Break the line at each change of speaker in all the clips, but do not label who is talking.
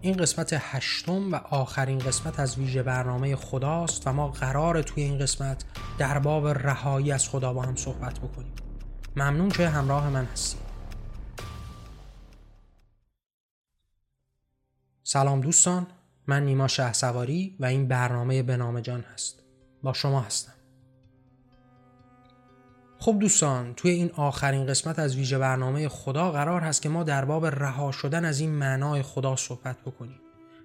این قسمت هشتم و آخرین قسمت از ویژه برنامه خداست و ما قرار توی این قسمت در باب رهایی از خدا با هم صحبت بکنیم. ممنون که همراه من هستید. سلام دوستان من نیما شه سواری و این برنامه به نام جان هست. با شما هستم. خب دوستان توی این آخرین قسمت از ویژه برنامه خدا قرار هست که ما در باب رها شدن از این معنای خدا صحبت بکنیم.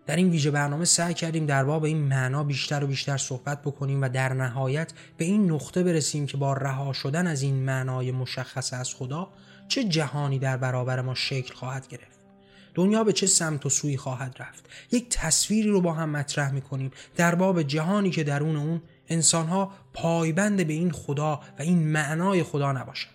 در این ویژه برنامه سعی کردیم در باب این معنا بیشتر و بیشتر صحبت بکنیم و در نهایت به این نقطه برسیم که با رها شدن از این معنای مشخص از خدا چه جهانی در برابر ما شکل خواهد گرفت. دنیا به چه سمت و سوی خواهد رفت. یک تصویری رو با هم مطرح می‌کنیم در باب جهانی که درون اون انسانها پایبند به این خدا و این معنای خدا نباشند.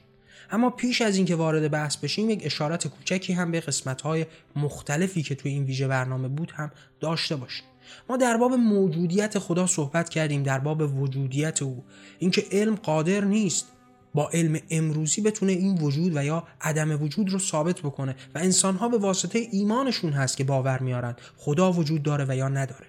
اما پیش از اینکه وارد بحث بشیم یک اشارت کوچکی هم به قسمت‌های مختلفی که توی این ویژه برنامه بود هم داشته باشیم. ما در باب موجودیت خدا صحبت کردیم در باب وجودیت او. اینکه علم قادر نیست با علم امروزی بتونه این وجود و یا عدم وجود رو ثابت بکنه. و انسانها به واسطه ایمانشون هست که باور میارن خدا وجود داره و یا نداره.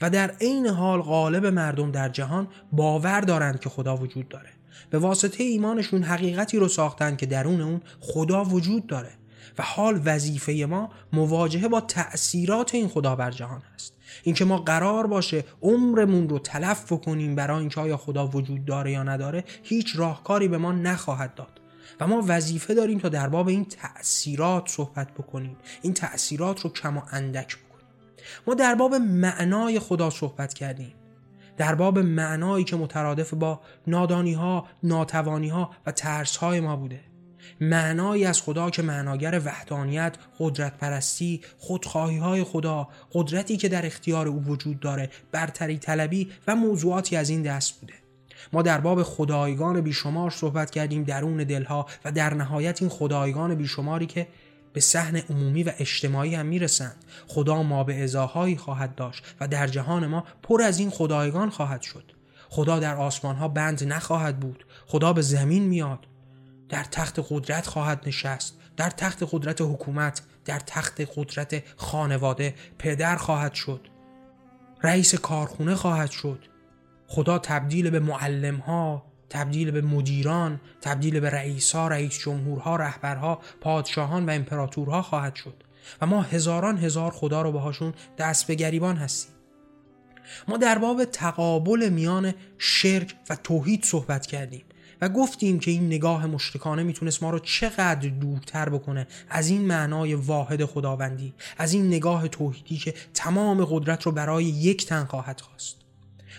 و در عین حال غالب مردم در جهان باور دارند که خدا وجود داره. به واسطه ایمانشون حقیقتی رو ساختن که درون اون خدا وجود داره و حال وظیفه ما مواجهه با تأثیرات این خدا بر جهان است اینکه ما قرار باشه عمرمون رو تلف کنیم برای اینکه آیا خدا وجود داره یا نداره هیچ راهکاری به ما نخواهد داد. و ما وظیفه داریم تا در باب این تأثیرات صحبت بکنیم. این تأثیرات رو کم و اندک ما در باب معنای خدا صحبت کردیم در باب معنایی که مترادف با نادانی ها، ناتوانی ها و ترس های ما بوده معنایی از خدا که معناگر وحدانیت، قدرت پرستی، خودخواهی های خدا، قدرتی که در اختیار او وجود داره، برتری طلبی و موضوعاتی از این دست بوده. ما در باب خدایگان بیشمار صحبت کردیم درون دلها و در نهایت این خدایگان بیشماری که به صحن عمومی و اجتماعی هم می‌رسند. خدا ما به ازاهایی خواهد داشت و در جهان ما پر از این خدایگان خواهد شد. خدا در آسمان ها بند نخواهد بود. خدا به زمین میاد. در تخت قدرت خواهد نشست. در تخت قدرت حکومت در تخت قدرت خانواده پدر خواهد شد. رئیس کارخونه خواهد شد. خدا تبدیل به معلم ها تبدیل به مدیران تبدیل به رئیسها رئیس جمهورها رهبرها پادشاهان و امپراتورها خواهد شد. و ما هزاران هزار خدا رو باهاشون دست به گریبان هستیم. ما در باب تقابل میان شرک و توحید صحبت کردیم و گفتیم که این نگاه مشرکانه می‌تونست ما رو چقدر دورتر بکنه از این معنای واحد خداوندی از این نگاه توحیدی که تمام قدرت رو برای یک تن خواهد خواست.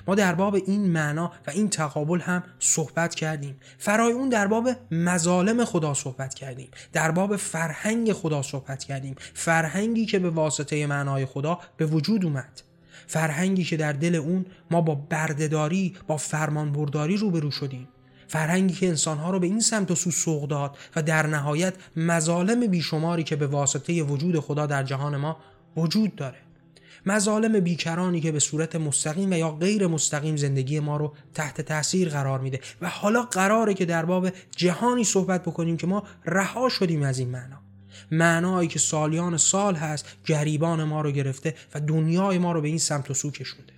ما در باب این معنا و این تقابل هم صحبت کردیم. فرای اون در باب مظالم خدا صحبت کردیم. در باب فرهنگ خدا صحبت کردیم. فرهنگی که به واسطه معنای خدا به وجود اومد. فرهنگی که در دل اون ما با بردهداری با فرمانبرداری روبرو شدیم. فرهنگی که انسانها رو به این سمت و سو سوق داد و در نهایت مظالم بیشماری که به واسطه وجود خدا در جهان ما وجود داره. مظالم بیکرانی که به صورت مستقیم و یا غیر مستقیم زندگی ما رو تحت تاثیر قرار میده. و حالا قراره که در باب جهانی صحبت بکنیم که ما رها شدیم از این معنا. معنایی که سالیان سال هست گریبان ما رو گرفته و دنیای ما رو به این سمت و سو کشونده.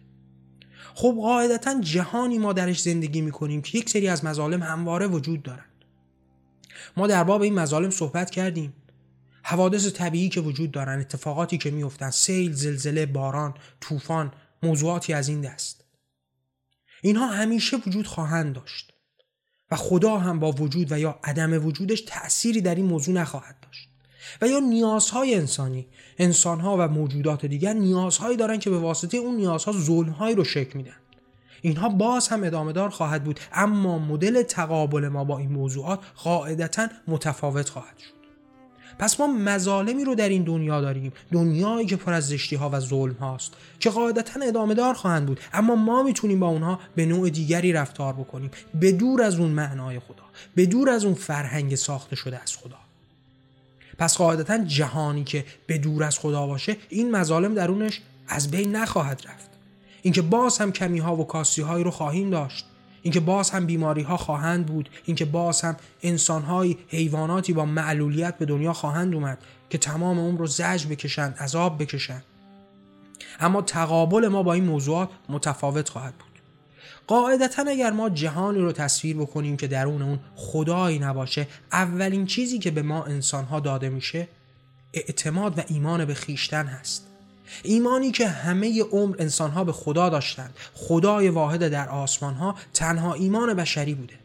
خب قاعدتا جهانی ما درش زندگی می‌کنیم که یک سری از مظالم همواره وجود دارند ما در باب این مظالم صحبت کردیم. حوادث طبیعی که وجود دارن اتفاقاتی که میفتن سیل زلزله باران طوفان موضوعاتی از این دست. اینها همیشه وجود خواهند داشت و خدا هم با وجود و یا عدم وجودش تأثیری در این موضوع نخواهد داشت. و یا نیازهای انسانی انسانها و موجودات دیگر نیازهایی دارن که به واسطه اون نیازها ظلمهایی رو شکل میدن. اینها باز هم ادامه دار خواهد بود اما مدل تقابل ما با این موضوعات قاعدتا متفاوت خواهد شد. پس ما مظالمی رو در این دنیا داریم. دنیایی که پر از زشتی ها و ظلم هاست که قاعدتا ادامه دار خواهند بود. اما ما می‌تونیم با اونها به نوع دیگری رفتار بکنیم. به دور از اون معنای خدا به دور از اون فرهنگ ساخته شده از خدا. پس قاعدتا جهانی که به دور از خدا باشه این مظالم درونش از بین نخواهد رفت. اینکه باز هم کمی ها و کاسی هایی رو خواهیم داشت. اینکه باز هم بیماری ها خواهند بود اینکه باز هم انسان های حیواناتی با معلولیت به دنیا خواهند اومد که تمام عمر رو زج بکشند عذاب بکشند. اما تقابل ما با این موضوعات متفاوت خواهد بود. قاعدتا اگر ما جهانی رو تصویر بکنیم که درون اون خدایی نباشه اولین چیزی که به ما انسانها داده میشه اعتماد و ایمان به خیشتن هست. ایمانی که همه عمر انسانها به خدا داشتند خدای واحد در آسمانها تنها ایمان بشری بوده.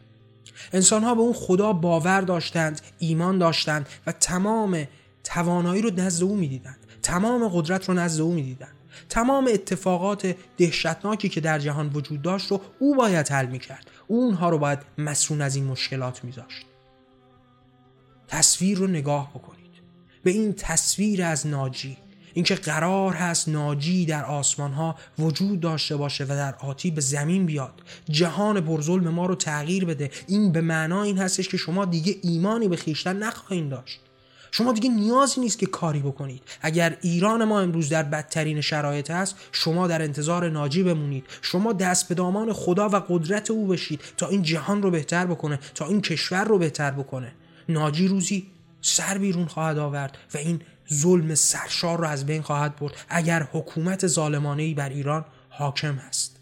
انسانها به اون خدا باور داشتند ایمان داشتند و تمام توانایی رو نزد او می‌دیدند. تمام قدرت رو نزد او می‌دیدند. تمام اتفاقات دهشتناکی که در جهان وجود داشت رو او باید حل می‌کرد. او اونها رو باید مسئول از این مشکلات میذاشت. تصویر رو نگاه بکنید. به این تصویر از ناجی. اینکه قرار هست ناجی در آسمان ها وجود داشته باشه و در آتی به زمین بیاد. جهان پرظلم ما رو تغییر بده. این به معنا این هستش که شما دیگه ایمانی به خیشتن نخواهید داشت. شما دیگه نیازی نیست که کاری بکنید. اگر ایران ما امروز در بدترین شرایط است شما در انتظار ناجی بمونید. شما دست به دامان خدا و قدرت او بشید تا این جهان رو بهتر بکنه تا این کشور رو بهتر بکنه. ناجی روزی سر بیرون خواهد آورد و این ظلم سرشار رو از بین خواهد برد. اگر حکومت ظالمانه بر ایران حاکم است.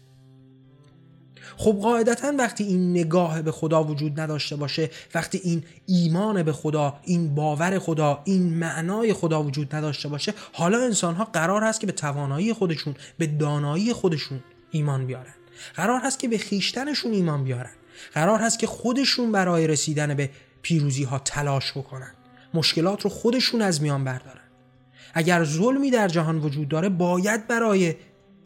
خب قاعدتا وقتی این نگاه به خدا وجود نداشته باشه وقتی این ایمان به خدا این باور خدا این معنای خدا وجود نداشته باشه حالا انسان ها قرار هست که به توانایی خودشون به دانایی خودشون ایمان بیارن. قرار هست که به خیشتنشون ایمان بیارن. قرار هست که خودشون برای رسیدن به پیروزی ها تلاش بکنن. مشکلات رو خودشون از میان بردارن. اگر ظلمی در جهان وجود داره باید برای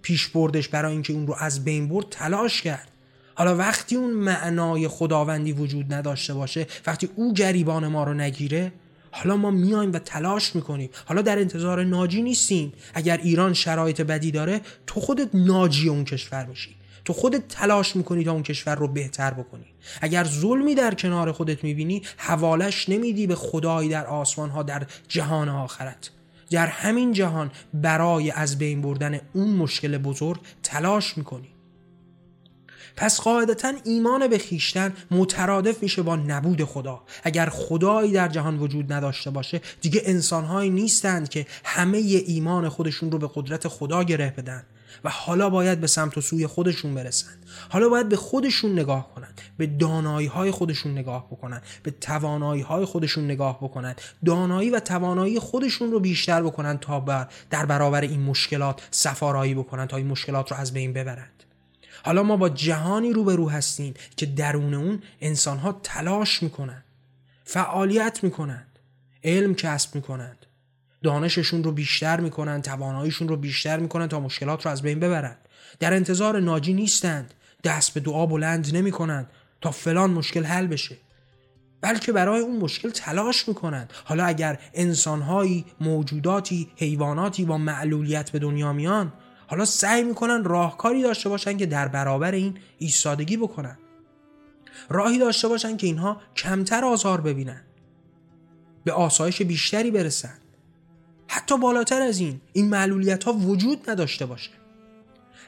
پیش بردش برای اینکه اون رو از بین برد تلاش کرد. حالا وقتی اون معنای خداوندی وجود نداشته باشه وقتی او گریبان ما رو نگیره حالا ما میایم و تلاش می‌کنیم. حالا در انتظار ناجی نیستیم. اگر ایران شرایط بدی داره تو خودت ناجی اون کشور میشی تو خودت تلاش می‌کنی تا اون کشور رو بهتر بکنی. اگر ظلمی در کنار خودت می‌بینی حوالش نمیدی به خدایی در آسمان ها در جهان آخرت. در همین جهان برای از بین بردن اون مشکل بزرگ تلاش می‌کنی. پس قاعدتا ایمان به خیشتن مترادف میشه با نبود خدا. اگر خدایی در جهان وجود نداشته باشه دیگه انسانهایی نیستند که همه ایمان خودشون رو به قدرت خدا گره بدن. و حالا باید به سمت و سوی خودشون برسن. حالا باید به خودشون نگاه کنند به دانایی های خودشون نگاه بکنن به توانایی های خودشون نگاه بکنن. دانایی و توانایی خودشون رو بیشتر بکنن تا در برابر این مشکلات سفارایی بکنن تا این مشکلات رو از بین ببرند. حالا ما با جهانی روبرو هستیم که درون اون انسان ها تلاش می‌کنن فعالیت می‌کنند علم کسب می‌کنند. دانششون رو بیشتر می‌کنن تواناییشون رو بیشتر می‌کنن تا مشکلات رو از بین ببرند در انتظار ناجی نیستند. دست به دعا بلند نمی‌کنند تا فلان مشکل حل بشه. بلکه برای اون مشکل تلاش می‌کنند. حالا اگر انسانهایی موجوداتی حیواناتی با معلولیت به دنیا میان حالا سعی می‌کنن راهکاری داشته باشن که در برابر این ایستادگی بکنن. راهی داشته باشن که اینها کمتر آزار ببینن. به آسایش بیشتری برسن. حتی بالاتر از این این معلولیت ها وجود نداشته باشه.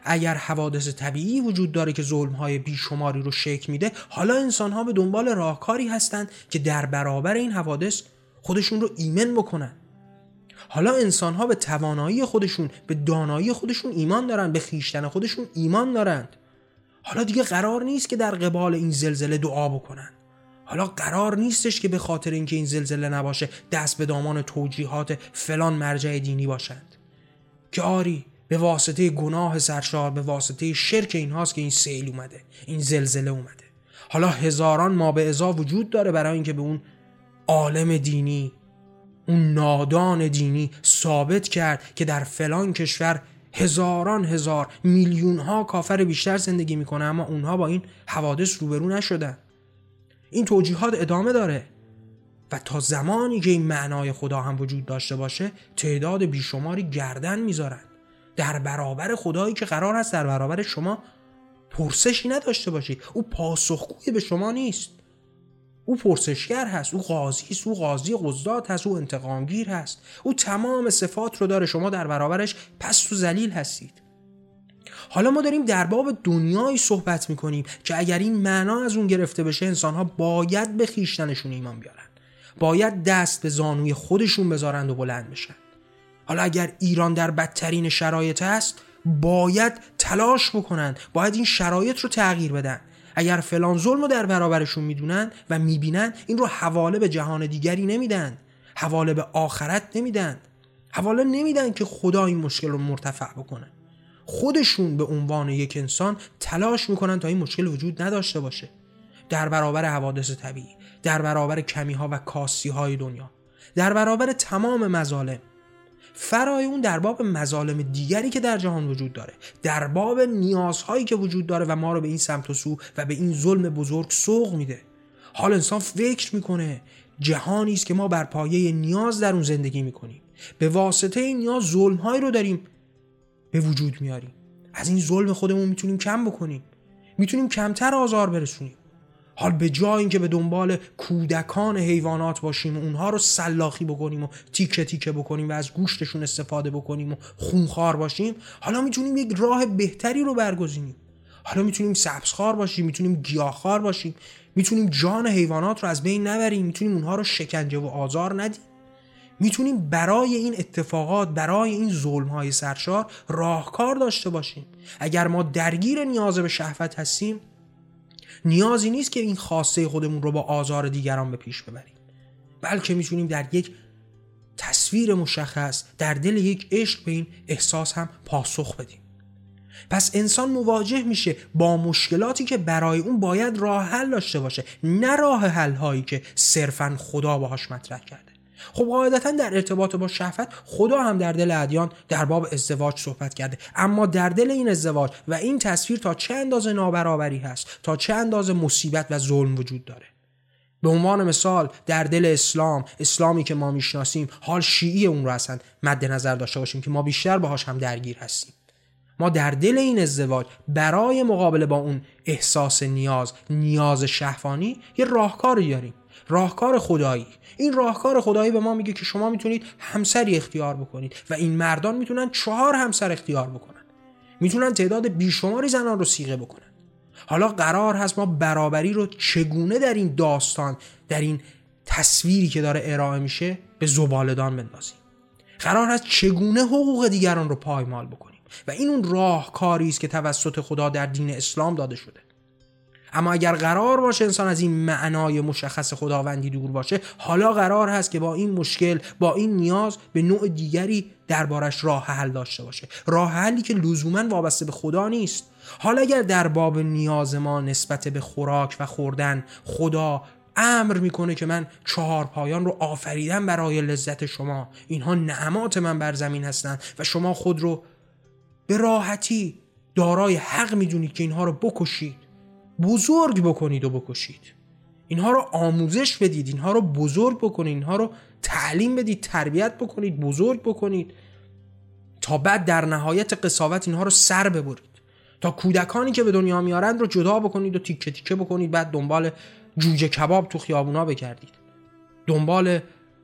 اگر حوادث طبیعی وجود داره که ظلم های بیشماری رو شکل میده حالا انسان ها به دنبال راهکاری هستند که در برابر این حوادث خودشون رو ایمن بکنن. حالا انسان ها به توانایی خودشون به دانایی خودشون ایمان دارن به خیشتن خودشون ایمان دارند. حالا دیگه قرار نیست که در قبال این زلزله دعا بکنن. حالا قرار نیستش که به خاطر اینکه این زلزله نباشه دست به دامان توجیهات فلان مرجع دینی باشند. که آری به واسطه گناه سرشار به واسطه شرک اینهاست که این سیل اومده این زلزله اومده. حالا هزاران ما به ازا وجود داره برای اینکه به اون عالم دینی اون نادان دینی ثابت کرد که در فلان کشور هزاران هزار میلیون ها کافر بیشتر زندگی می‌کنه اما اونها با این حوادث روبرو نشدن. این توجیهات ادامه داره. و تا زمانی که این معنای خدا هم وجود داشته باشه تعداد بیشماری گردن می‌ذارن. در برابر خدایی که قرار است در برابر شما پرسشی نداشته باشید. او پاسخگوی به شما نیست. او پرسشگر هست. او قاضی است. او قاضی قضات هست. او انتقامگیر هست. او تمام صفات رو داره. شما در برابرش پست و ذلیل هستید. حالا ما داریم در باب دنیایی صحبت می‌کنیم که اگر این معنا از اون گرفته بشه انسانها باید به خیشتنشون ایمان بیارن. باید دست به زانوی خودشون بذارند و بلند بشن. حالا اگر ایران در بدترین شرایط است باید تلاش بکنن باید این شرایط رو تغییر بدن. اگر فلان ظلم رو در برابرشون می‌دونن و می‌بینن این رو حواله به جهان دیگری نمیدن. حواله به آخرت نمیدن. حواله نمیدن که خدا این مشکل رو مرتفع بکنه. خودشون به عنوان یک انسان تلاش می‌کنن تا این مشکل وجود نداشته باشه. در برابر حوادث طبیعی در برابر کمی ها و کاسی های دنیا در برابر تمام مظالم فرای اون در باب مظالم دیگری که در جهان وجود داره در باب نیازهایی که وجود داره و ما رو به این سمت و سو و به این ظلم بزرگ سوق میده. حال انسان فکر می‌کنه جهانی است که ما بر پایه نیاز در اون زندگی می‌کنیم. به واسطه این نیاز ظلمهایی رو داریم به وجود میاریم. از این ظلم خودمون می‌تونیم کم بکنیم. می‌تونیم کمتر آزار برسونیم. حال به جای اینکه به دنبال کودکان حیوانات باشیم و اونها رو سلاخی بکنیم و تیکه تیکه بکنیم و از گوشتشون استفاده بکنیم و خونخوار باشیم حالا می‌تونیم یک راه بهتری رو برگزینیم. حالا می‌تونیم سبزخوار باشیم می‌تونیم گیاهخوار باشیم می‌تونیم جان حیوانات رو از بین نبریم می‌تونیم اونها رو شکنجه و آزار ندیم. می‌تونیم برای این اتفاقات برای این ظلم های سرشار راهکار داشته باشیم. اگر ما درگیر نیاز به شهوت هستیم نیازی نیست که این خواسته خودمون رو با آزار دیگران به پیش ببریم. بلکه می‌تونیم در یک تصویر مشخص در دل یک عشق به این احساس هم پاسخ بدیم. پس انسان مواجه میشه با مشکلاتی که برای اون باید راه حل داشته باشه نه راه حل هایی که صرفا خدا باهاش مطرح کرده خب قاعدتا در ارتباط با شهوت خدا هم در دل ادیان در باب ازدواج صحبت کرده. اما در دل این ازدواج و این تصویر تا چه اندازه نابرابری هست؟ تا چه اندازه مصیبت و ظلم وجود داره؟ به عنوان مثال در دل اسلام اسلامی که ما می‌شناسیم حال شیعی اون رو اصلا مد نظر داشته باشیم که ما بیشتر باهاش هم درگیر هستیم. ما در دل این ازدواج برای مقابله با اون احساس نیاز نیاز شهوانی یه راهکاری داریم. راهکار خدایی. این راهکار خدایی به ما میگه که شما می‌تونید همسری اختیار بکنید و این مردان می‌تونن چهار همسر اختیار بکنن. می‌تونن تعداد بیشماری زنان رو سیغه بکنن. حالا قرار هست ما برابری رو چگونه در این داستان در این تصویری که داره ارائه میشه به زبالدان بندازیم؟ قرار هست چگونه حقوق دیگران رو پایمال بکنیم؟ و این اون راهکاری است که توسط خدا در دین اسلام داده شده. اما اگر قرار باشه انسان از این معنای مشخص خداوندی دور باشه حالا قرار هست که با این مشکل با این نیاز به نوع دیگری دربارش راه حل داشته باشه. راه حلی که لزوما وابسته به خدا نیست. حالا اگر در باب نیاز ما نسبت به خوراک و خوردن خدا امر می‌کنه که من چهار پایان رو آفریدم برای لذت شما اینها نعمات من بر زمین هستند و شما خود رو به راحتی دارای حق می‌دونید که اینها رو بکشید. بزرگ بکنید و بکشید. اینها رو آموزش بدید اینها رو بزرگ بکنید اینها رو تعلیم بدید تربیت بکنید بزرگ بکنید. تا بعد در نهایت قصاوت اینها رو سر ببرید. تا کودکانی که به دنیا میارند رو جدا بکنید و تیکه تیکه بکنید بعد دنبال جوجه کباب تو خیابونا بگردید. دنبال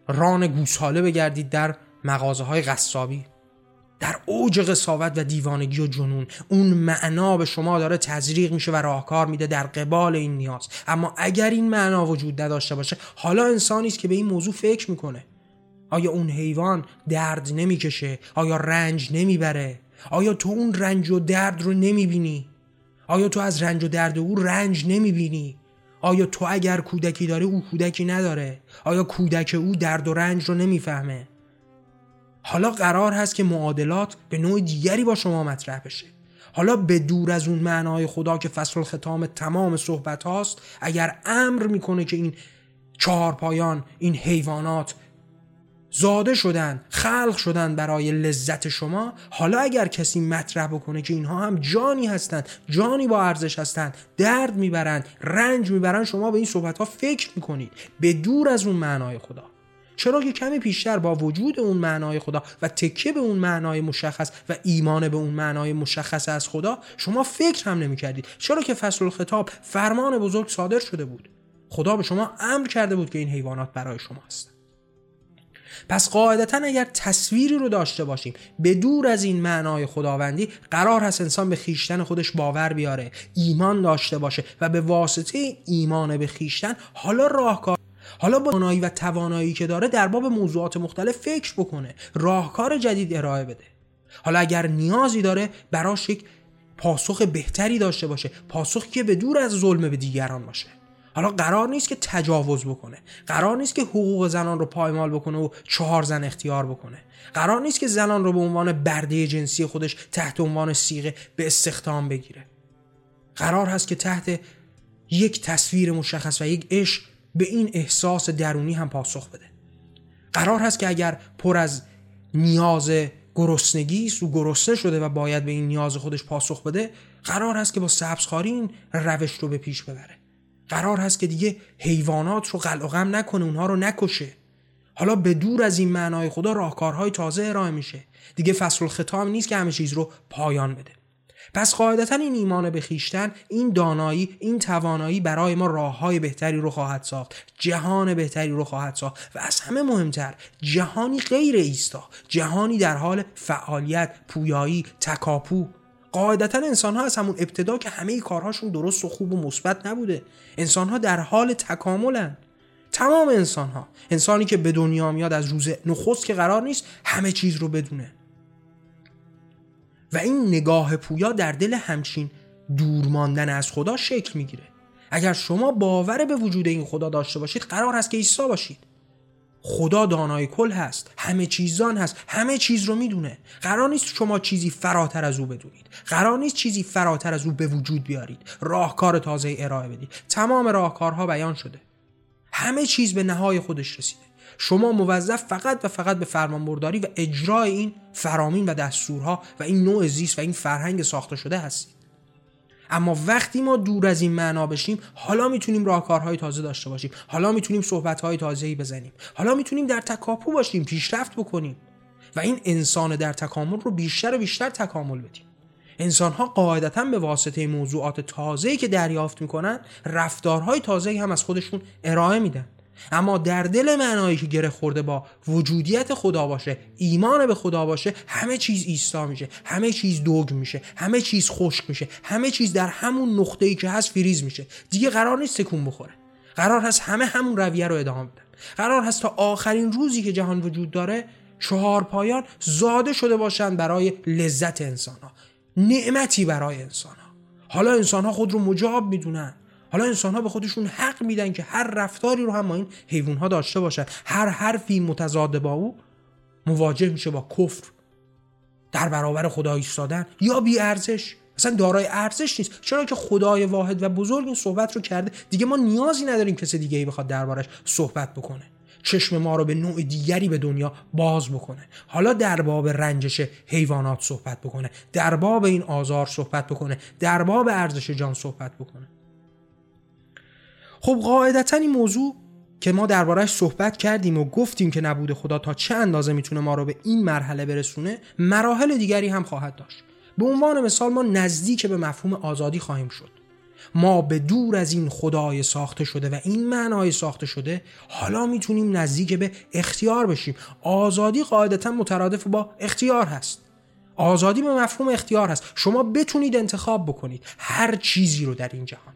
ران گوساله بگردید در مغازه های غصابی در اوج قصاوت و دیوانگی و جنون. اون معنا به شما داره تزریق میشه و راهکار میده در قبال این نیاز. اما اگر این معنا وجود نداشته باشه حالا انسانی است که به این موضوع فکر می‌کنه. آیا اون حیوان درد نمی‌کشه؟ آیا رنج نمی‌بره؟ آیا تو اون رنج و درد رو نمی‌بینی؟ آیا تو از رنج و درد او رنج نمی‌بینی؟ آیا تو اگر کودکی داره او کودکی نداره؟ آیا کودک او درد و رنج رو نمی‌فهمه؟ حالا قرار هست که معادلات به نوع دیگری با شما مطرح بشه. حالا به دور از اون معنای خدا که فصل ختام تمام صحبت هاست اگر امر می‌کنه که این چهار پایان این حیوانات زاده شدن خلق شدن برای لذت شما حالا اگر کسی مطرح بکنه که اینها هم جانی هستند جانی با ارزش هستند درد می‌برند رنج می‌برند شما به این صحبت ها فکر می‌کنید. به دور از اون معنای خدا. چرا که کمی پیشتر با وجود اون معنای خدا و تکیه به اون معنای مشخص و ایمان به اون معنای مشخص از خدا شما فکر هم نمی کردید چرا که فصل الخطاب فرمان بزرگ صادر شده بود. خدا به شما امر کرده بود که این حیوانات برای شما هستند پس قاعدتا اگر تصویری رو داشته باشیم به دور از این معنای خداوندی قرار هست انسان به خیشتن خودش باور بیاره ایمان داشته باشه و به واسطه ایمان به خیشتن حالا راهکار حالا با دانایی و توانایی که داره در باب موضوعات مختلف فکر بکنه راهکار جدید ارائه بده. حالا اگر نیازی داره براش یک پاسخ بهتری داشته باشه پاسخی که به دور از ظلم به دیگران باشه. حالا قرار نیست که تجاوز بکنه. قرار نیست که حقوق زنان رو پایمال بکنه و چهار زن اختیار بکنه. قرار نیست که زنان رو به عنوان برده جنسی خودش تحت عنوان سیغه به استخدام بگیره. قرار هست که تحت یک تصویر مشخص و یک عشق به این احساس درونی هم پاسخ بده. قرار هست که اگر پر از نیاز گرسنگی است و گرسنه شده و باید به این نیاز خودش پاسخ بده قرار هست که با سبزخاری این روش رو به پیش ببره. قرار هست که دیگه حیوانات رو قلع و غم نکنه اونها رو نکشه. حالا به دور از این معنای خدا راهکارهای تازه ارائه میشه. دیگه فصل الختام نیست که همه چیز رو پایان بده. پس قاعدتا این ایمان به خیشتن این دانایی این توانایی برای ما راه های بهتری رو خواهد ساخت جهان بهتری رو خواهد ساخت و از همه مهمتر جهانی غیر ایستا جهانی در حال فعالیت پویایی تکاپو. قاعدتا انسان ها از همون ابتدا که همه کارهاشون درست و خوب و مثبت نبوده. انسان ها در حال تکاملن. تمام انسان ها انسانی که به دنیا میاد از روز نخست که قرار نیست همه چیز رو بدونه. و این نگاه پویا در دل همچین دور ماندن از خدا شکل می‌گیره. اگر شما باور به وجود این خدا داشته باشید قرار هست که عیسی باشید. خدا دانای کل هست همه چیزان هست همه چیز رو می‌دونه. قرار نیست شما چیزی فراتر از او بدونید. قرار نیست چیزی فراتر از او به وجود بیارید. راهکار تازه ارائه بدید. تمام راهکارها بیان شده. همه چیز به نهای خودش رسیده. شما موظف فقط و فقط به فرمانبرداری و اجرای این فرامین و دستورها و این نوع زیست و این فرهنگ ساخته شده هستید. اما وقتی ما دور از این معنا بشیم حالا می‌تونیم راهکارهای تازه داشته باشیم. حالا می‌تونیم صحبتهای تازه‌ای بزنیم. حالا می‌تونیم در تکاپو باشیم پیشرفت بکنیم. و این انسان در تکامل رو بیشتر و بیشتر تکامل بدیم. انسان ها قاعدتا به واسطه موضوعات تازه‌ای که دریافت می‌کنن رفتارهای تازه‌ای هم از خودشون ارائه میدن. اما در دل معنایی که گره خورده با وجودیت خدا باشه ایمان به خدا باشه همه چیز ایستا میشه همه چیز دوگ میشه همه چیز خشک میشه همه چیز در همون نقطه ای که هست فریز میشه. دیگه قرار نیست تکون بخوره. قرار هست همه همون رویه رو ادامه بدن. قرار هست تا آخرین روزی که جهان وجود داره چهار پایان زاده شده باشند برای لذت انسان ها نعمتی برای انسان ها حالا انسان ها خود رو مجاب می‌دونن. حالا انسان ها به خودشون حق میدن که هر رفتاری رو هم این حیوان ها داشته باشن. هر حرفی متضاد با او مواجه میشه با کفر. در برابر خدا ایستادن. یا بی ارزش. اصلا دارای ارزش نیست. چرا که خدای واحد و بزرگ این صحبت رو کرده. دیگه ما نیازی نداریم کسی دیگه ای بخواد دربارش صحبت بکنه. چشم ما رو به نوع دیگری به دنیا باز بکنه. حالا در باب رنجش حیوانات صحبت بکنه. در باب این آزار صحبت بکنه. در باب ارزش جان صحبت بکنه. خب قاعدتا این موضوع که ما دربارهش صحبت کردیم و گفتیم که نبود خدا تا چه اندازه می‌تونه ما رو به این مرحله برسونه مراحل دیگری هم خواهد داشت. به عنوان مثال ما نزدیک به مفهوم آزادی خواهیم شد. ما به دور از این خدای ساخته شده و این معنای ساخته شده حالا می‌تونیم نزدیک به اختیار بشیم. آزادی قاعدتا مترادف با اختیار هست. آزادی به مفهوم اختیار هست. شما بتونید انتخاب بکنید. هر چیزی رو در این جهان.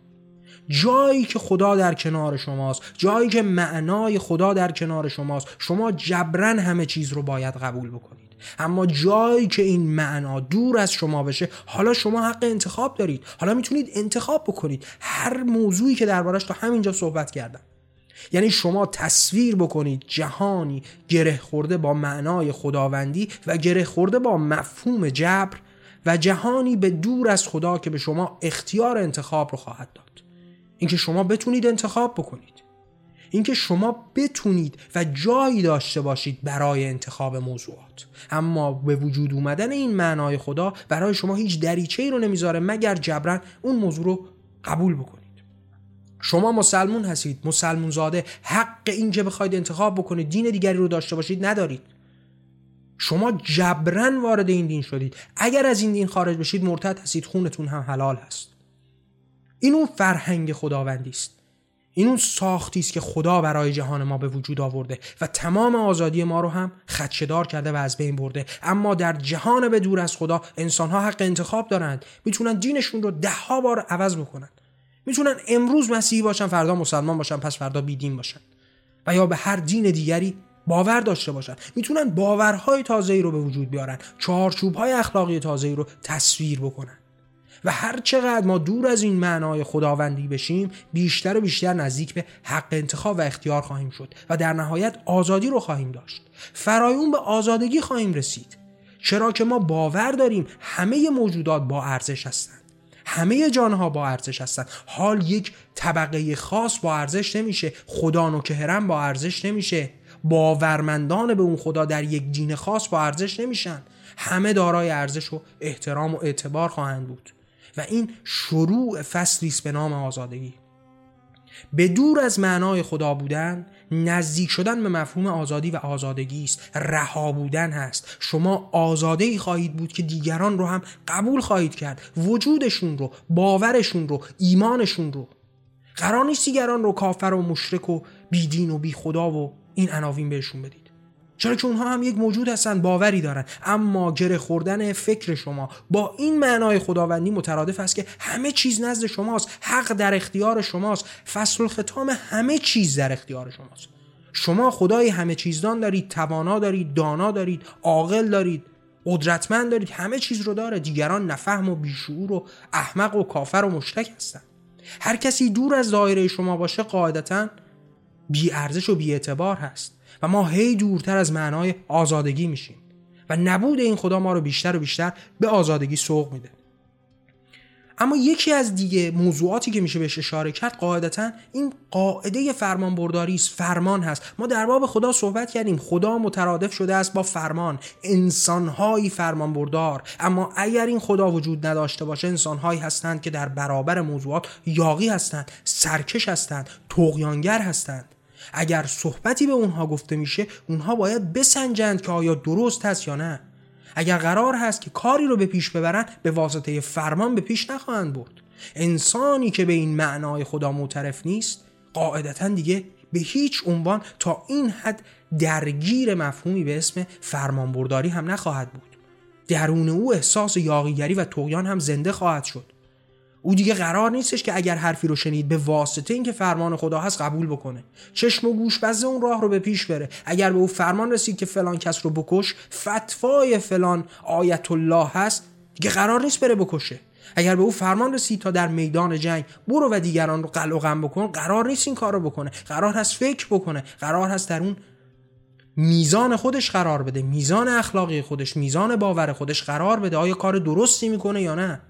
جایی که خدا در کنار شماست جایی که معنای خدا در کنار شماست شما جبران همه چیز رو باید قبول بکنید. اما جایی که این معنا دور از شما بشه حالا شما حق انتخاب دارید. حالا می‌تونید انتخاب بکنید. هر موضوعی که دربارش تا همینجا صحبت کردم. یعنی شما تصویر بکنید جهانی گره خورده با معنای خداوندی و گره خورده با مفهوم جبر و جهانی به دور از خدا که به شما اختیار انتخاب رو خواهد داد. اینکه شما بتونید انتخاب بکنید. اینکه شما بتونید و جایی داشته باشید برای انتخاب موضوعات. اما به وجود اومدن این معنای خدا برای شما هیچ دریچه ای رو نمی‌ذاره مگر جبران اون موضوع رو قبول بکنید. شما مسلمون هستید مسلمون زاده حق این که بخواید انتخاب بکنید دین دیگری رو داشته باشید ندارید. شما جبران وارد این دین شدید. اگر از این دین خارج بشید مرتد هستید خونتون هم حلال هست. این اون فرهنگ خداوندی است. این اون ساختی است که خدا برای جهان ما به وجود آورده و تمام آزادی ما رو هم خدشدار کرده و از بین برده. اما در جهان به دور از خدا انسان ها حق انتخاب دارند. می‌تونن دینشون رو ده ها بار عوض بکنن. می‌تونن امروز مسیحی باشن فردا مسلمان باشن پس فردا بیدین باشن. و یا به هر دین دیگری باور داشته باشن. می‌تونن باورهای تازه‌ای رو به وجود بیارن. چارچوب‌های اخلاقی تازه‌ای رو تصویر بکنن. و هر چقدر ما دور از این معنای خداوندی بشیم بیشتر و بیشتر نزدیک به حق انتخاب و اختیار خواهیم شد و در نهایت آزادی رو خواهیم داشت. فرایون به آزادگی خواهیم رسید. چرا که ما باور داریم همه موجودات با ارزش هستند. همه جانها با ارزش هستند. حال یک طبقه خاص با ارزش نمیشه. خدا که هرم با ارزش نمیشه. باورمندان به اون خدا در یک دین خاص با ارزش نمیشن. همه دارای ارزش و احترام و اعتبار خواهند بود. و این شروع فصلی است به نام آزادگی. به دور از معنای خدا بودن نزدیک شدن به مفهوم آزادی و آزادگی است. رها بودن هست. شما آزاده ای خواهید بود که دیگران رو هم قبول خواهید کرد. وجودشون رو باورشون رو ایمانشون رو. قرار نیست دیگران رو کافر و مشرک و بیدین و بی خدا و این عناوین بهشون بدید. چرا که اونها هم یک موجود هستن باوری دارن. اما گره خوردن فکر شما با این معنای خداوندی مترادف است که همه چیز نزد شماست حق در اختیار شماست فصل ختام همه چیز در اختیار شماست. شما خدای همه چیزدان دارید توانا دارید دانا دارید عاقل دارید قدرتمند دارید همه چیز رو داره دیگران نفهم و بیشعور و احمق و کافر و مشتک هستن. هر کسی دور از دایره شما باشه قاعدتا بی ارزش و بی اعتبار هست. و ما هی دورتر از معنای آزادگی میشیم و نبود این خدا ما رو بیشتر و بیشتر به آزادگی سوق میده. اما یکی از دیگه موضوعاتی که میشه بهش اشاره کرد قاعدتا این قاعده فرمان برداری است فرمان هست. ما در باب خدا صحبت کردیم خدا مترادف شده است با فرمان. انسانهایی فرمان بردار اما اگر این خدا وجود نداشته باشه انسانهایی هستند که در برابر موضوعات یاقی هستند سرکش هستند تقیانگر هستند. اگر صحبتی به اونها گفته میشه اونها باید بسنجند که آیا درست هست یا نه. اگر قرار هست که کاری رو به پیش ببرن به واسطه فرمان به پیش نخواهند برد. انسانی که به این معنای خدا معترف نیست قاعدتا دیگه به هیچ عنوان تا این حد درگیر مفهومی به اسم فرمانبرداری هم نخواهد بود. درون او احساس یاقیگری و تویان هم زنده خواهد شد. او دیگه قرار نیستش که اگر حرفی رو شنید به واسطه اینکه فرمان خدا هست قبول بکنه. چشم و گوش بزه اون راه رو به پیش بره. اگر به او فرمان رسید که فلان کس رو بکش فتوای فلان آیت الله هست دیگه قرار نیست بره بکشه. اگر به او فرمان رسید تا در میدان جنگ برو و دیگران رو قلع و بکن قرار نیست این کار رو بکنه. قرار هست فکر بکنه. قرار هست در اون میزان خودش قرار بده. میزان اخلاقی خودش میزان باور خودش قرار بده. آیا کار درستی می‌کنه یا نه؟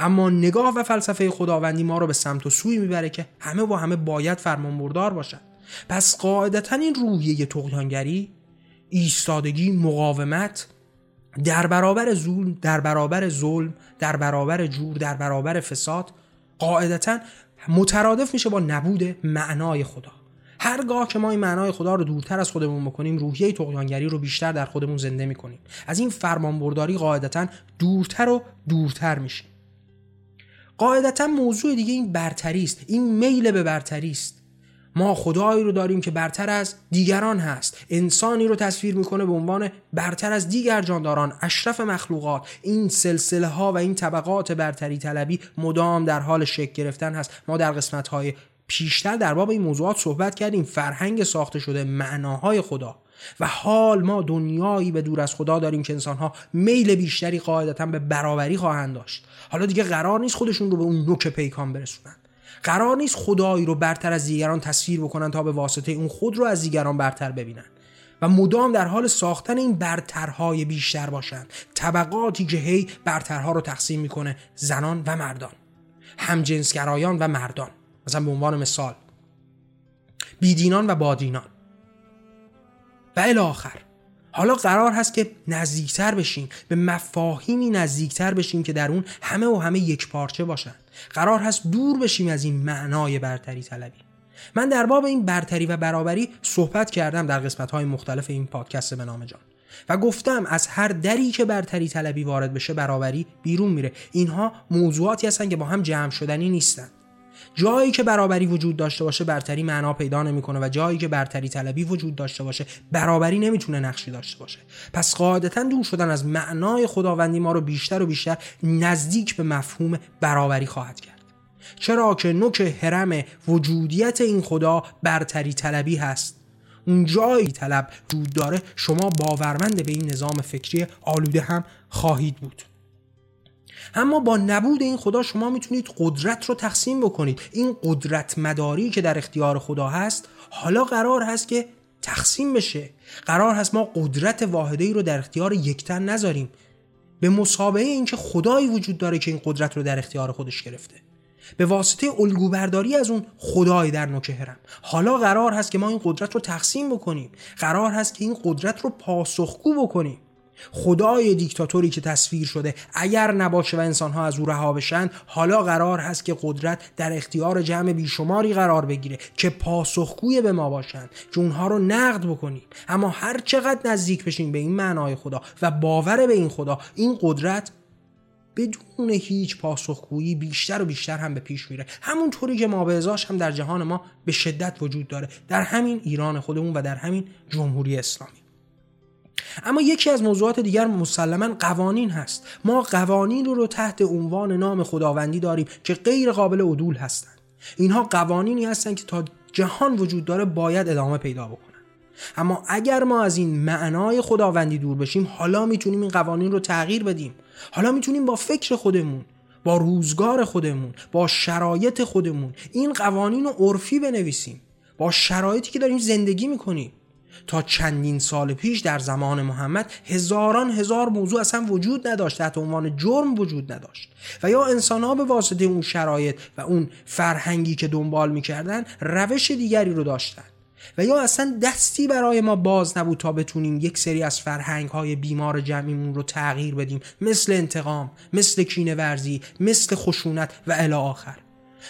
اما نگاه و فلسفه خداوندی ما رو به سمت و سوی می‌بره که همه با همه باید فرمانبردار باشند پس قاعدتا این روحیه تقیانگری ایستادگی مقاومت در برابر ظلم در برابر ظلم در برابر جور در برابر فساد قاعدتا مترادف میشه با نبود معنای خدا. هرگاه که ما این معنای خدا رو دورتر از خودمون بکنیم روحیه تقیانگری رو بیشتر در خودمون زنده می‌کنیم. از این فرمانبرداری قاعدتا دورتر و دورتر میشیم. قاعدتا موضوع دیگه این برتری است. این میل به برتری است. ما خدایی رو داریم که برتر از دیگران هست. انسانی رو تصویر می‌کنه به عنوان برتر از دیگر جانداران اشرف مخلوقات. این سلسله ها و این طبقات برتری طلبی مدام در حال شکل گرفتن هست. ما در قسمت های پیشتر در باب این موضوعات صحبت کردیم. فرهنگ ساخته شده معناهای خدا. و حال ما دنیایی به دور از خدا داریم که انسانها میل بیشتری قاعدتا به برابری خواهند داشت. حالا دیگه قرار نیست خودشون رو به اون نوک پیکان برسونن. قرار نیست خدایی رو برتر از دیگران تصویر بکنن تا به واسطه اون خود رو از دیگران برتر ببینن. و مدام در حال ساختن این برترهای بیشتر باشند طبقاتی که هی برترها رو تقسیم می‌کنه زنان و مردان. همجنسگرایان و مردان. مثلا به عنوان مثال. بیدینان و بادینان. و الاخر حالا قرار هست که نزدیکتر بشیم به مفاهیمی نزدیکتر بشیم که در اون همه و همه یک پارچه باشن. قرار هست دور بشیم از این معنای برتری طلبی. من در باب این برتری و برابری صحبت کردم در قسمت های مختلف این پادکست به نام جان. و گفتم از هر دری که برتری طلبی وارد بشه برابری بیرون میره. اینها موضوعاتی هستن که با هم جمع شدنی نیستند جایی که برابری وجود داشته باشه برتری معنا پیدا نمی‌کنه و جایی که برتری طلبی وجود داشته باشه برابری نمی‌تونه نقشی داشته باشه. پس قاعدتا دور شدن از معنای خداوندی ما رو بیشتر و بیشتر نزدیک به مفهوم برابری خواهد کرد. چرا که نوک حرم وجودیت این خدا برتری طلبی هست؟ اون جایی طلب وجود داره شما باورمند به این نظام فکری آلوده هم خواهید بود. اما با نبود این خدا شما می‌تونید قدرت رو تقسیم بکنید. این قدرت مداری که در اختیار خدا هست حالا قرار هست که تقسیم بشه. قرار هست ما قدرت واحده ای رو در اختیار یکتن نذاریم. به مسابقه اینکه خدایی وجود داره که این قدرت رو در اختیار خودش گرفته. به واسطه الگوبرداری از اون خدای در نوک هرم حالا قرار هست که ما این قدرت رو تقسیم بکنیم. قرار هست که این قدرت رو پاسخگو بکنیم. خدای دیکتاتوری که تصویر شده. اگر نباشه و انسانها از او رها بشن حالا قرار هست که قدرت در اختیار جمع بیشماری قرار بگیره که پاسخگوی به ما باشند که اونها رو نقد بکنیم. اما هر چقدر نزدیک بشیم به این معنای خدا و باور به این خدا این قدرت بدون هیچ پاسخگویی بیشتر و بیشتر هم به پیش میره. همونطوری که ما به هم در جهان ما به شدت وجود داره. در همین ایران خودمون و در همین جمهوری اسلامی. اما یکی از موضوعات دیگر مسلما قوانین هست. ما قوانین رو, رو تحت عنوان نام خداوندی داریم که غیر قابل عدول هستند اینها قوانینی هستند که تا جهان وجود داره باید ادامه پیدا بکنن. اما اگر ما از این معنای خداوندی دور بشیم حالا می‌تونیم این قوانین رو تغییر بدیم. حالا می‌تونیم با فکر خودمون با روزگار خودمون با شرایط خودمون این قوانین رو عرفی بنویسیم. با شرایطی که داریم زندگی می‌کنیم. تا چندین سال پیش در زمان محمد هزاران هزار موضوع اصلا وجود نداشت تحت عنوان جرم وجود نداشت. و یا انسان ها به واسطه اون شرایط و اون فرهنگی که دنبال می‌کردن روش دیگری رو داشتن. و یا اصلا دستی برای ما باز نبود تا بتونیم یک سری از فرهنگ های بیمار جمعیمون رو تغییر بدیم مثل انتقام مثل کینه ورزی مثل خشونت و الی آخر.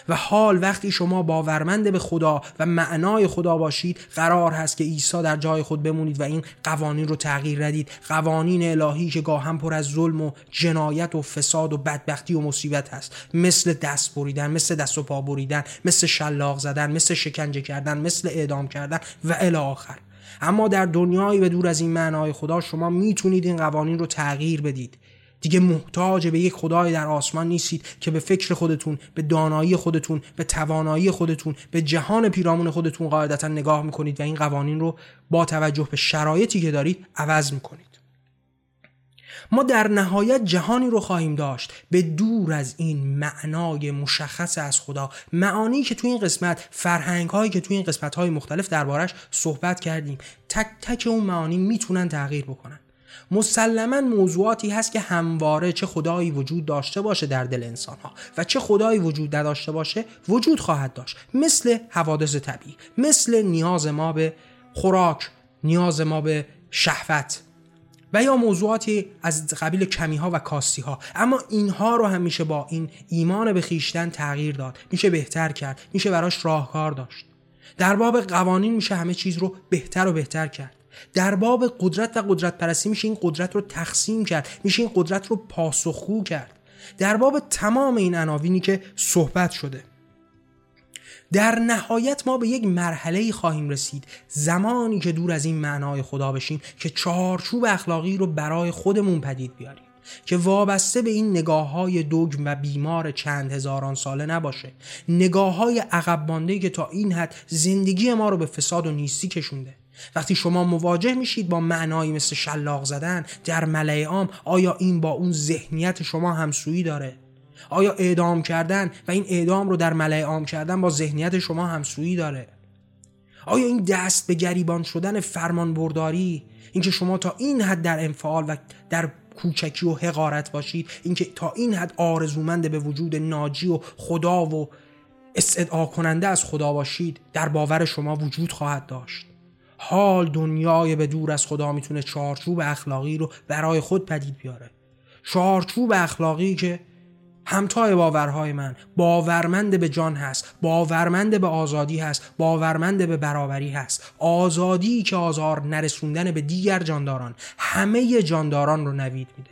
و حال وقتی شما باورمند به خدا و معنای خدا باشید قرار هست که عیسی در جای خود بمونید و این قوانین رو تغییر ندید. قوانین الهی که گاهم پر از ظلم و جنایت و فساد و بدبختی و مصیبت هست. مثل دست بریدن مثل دست و پا بریدن مثل شلاق زدن مثل شکنجه کردن مثل اعدام کردن و الی آخر. اما در دنیایی به دور از این معنای خدا شما می‌تونید این قوانین رو تغییر بدید. دیگه محتاج به یک خدای در آسمان نیستید که به فکر خودتون به دانایی خودتون به توانایی خودتون به جهان پیرامون خودتون قاعدتا نگاه می‌کنید و این قوانین رو با توجه به شرایطی که دارید عوض می‌کنید. ما در نهایت جهانی رو خواهیم داشت به دور از این معنای مشخص از خدا معانی که توی این قسمت فرهنگ هایی که توی این قسمت های مختلف دربارش صحبت کردیم تک تک اون معانی می‌تونن تغییر بکنن. مسلما موضوعاتی هست که همواره چه خدایی وجود داشته باشه در دل انسان ها و چه خدایی وجود نداشته باشه وجود خواهد داشت. مثل حوادث طبیعی مثل نیاز ما به خوراک نیاز ما به شهوت و یا موضوعاتی از قبیل کمی ها و کاستی ها اما اینها رو هم میشه با این ایمان به خیشتن تغییر داد میشه بهتر کرد میشه براش راهکار داشت. در باب قوانین میشه همه چیز رو بهتر و بهتر کرد. در باب قدرت و قدرت پرستی میشه این قدرت رو تقسیم کرد میشه این قدرت رو پاسخگو کرد. در باب تمام این عناوینی که صحبت شده. در نهایت ما به یک مرحله خواهیم رسید. زمانی که دور از این معنای خدا بشیم که چارچوب اخلاقی رو برای خودمون پدید بیاریم. که وابسته به این نگاه های دوگم و بیمار چند هزاران ساله نباشه. نگاه های عقب که تا این حد زندگی ما رو به فساد و نیستی کشونده. وقتی شما مواجه میشید با معنایی مثل شلاق زدن در ملعه عام آیا این با اون ذهنیت شما همسویی داره؟ آیا اعدام کردن و این اعدام رو در ملعه عام کردن با ذهنیت شما همسویی داره؟ آیا این دست به گریبان شدن فرمان برداری اینکه شما تا این حد در انفعال و در کوچکی و حقارت باشید اینکه تا این حد آرزومند به وجود ناجی و خدا و استدعا کننده از خدا باشید در باور شما وجود خواهد داشت؟ حال دنیای به دور از خدا می‌تونه چارچوب اخلاقی رو برای خود پدید بیاره. چارچوب اخلاقی که همتای باورهای من باورمند به جان هست باورمند به آزادی هست باورمند به برابری هست. آزادی که آزار نرسوندن به دیگر جانداران همه جانداران رو نوید میده.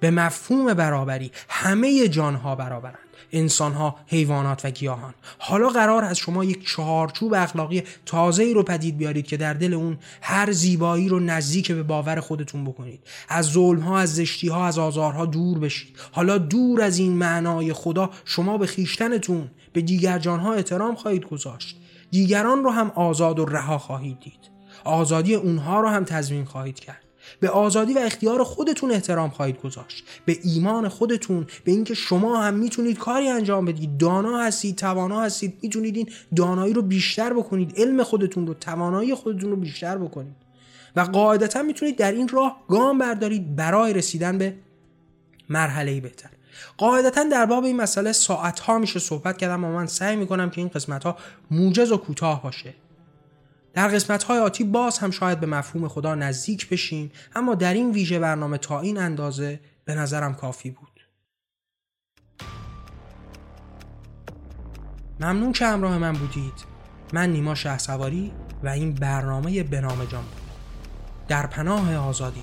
به مفهوم برابری همه جانها برابرند انسانها حیوانات و گیاهان. حالا قرار از شما یک چهارچوب اخلاقی تازه ای رو پدید بیارید که در دل اون هر زیبایی رو نزدیک به باور خودتون بکنید. از ظلم ها از زشتی ها از آزارها دور بشید. حالا دور از این معنای خدا شما به خیشتنتون به دیگر جانها احترام خواهید گذاشت. دیگران رو هم آزاد و رها خواهید دید. آزادی اونها رو هم تضمین خواهید کرد. به آزادی و اختیار خودتون احترام خواهید گذاشت. به ایمان خودتون به اینکه شما هم می‌تونید کاری انجام بدید. دانا هستید توانا هستید می‌تونید این دانایی رو بیشتر بکنید. علم خودتون رو توانایی خودتون رو بیشتر بکنید. و قاعدتا می‌تونید در این راه گام بردارید برای رسیدن به مرحله بهتر. قاعدتا در باب این مسئله ساعت ها میشه صحبت کردم و من سعی می‌کنم که این قسمت ها موجز و کوتاه باشه. در قسمت های آتی باز هم شاید به مفهوم خدا نزدیک بشیم اما در این ویژه برنامه تا این اندازه به نظرم کافی بود. ممنون که همراه من بودید. من نیما شه و این برنامه به نام جان در پناه آزادی.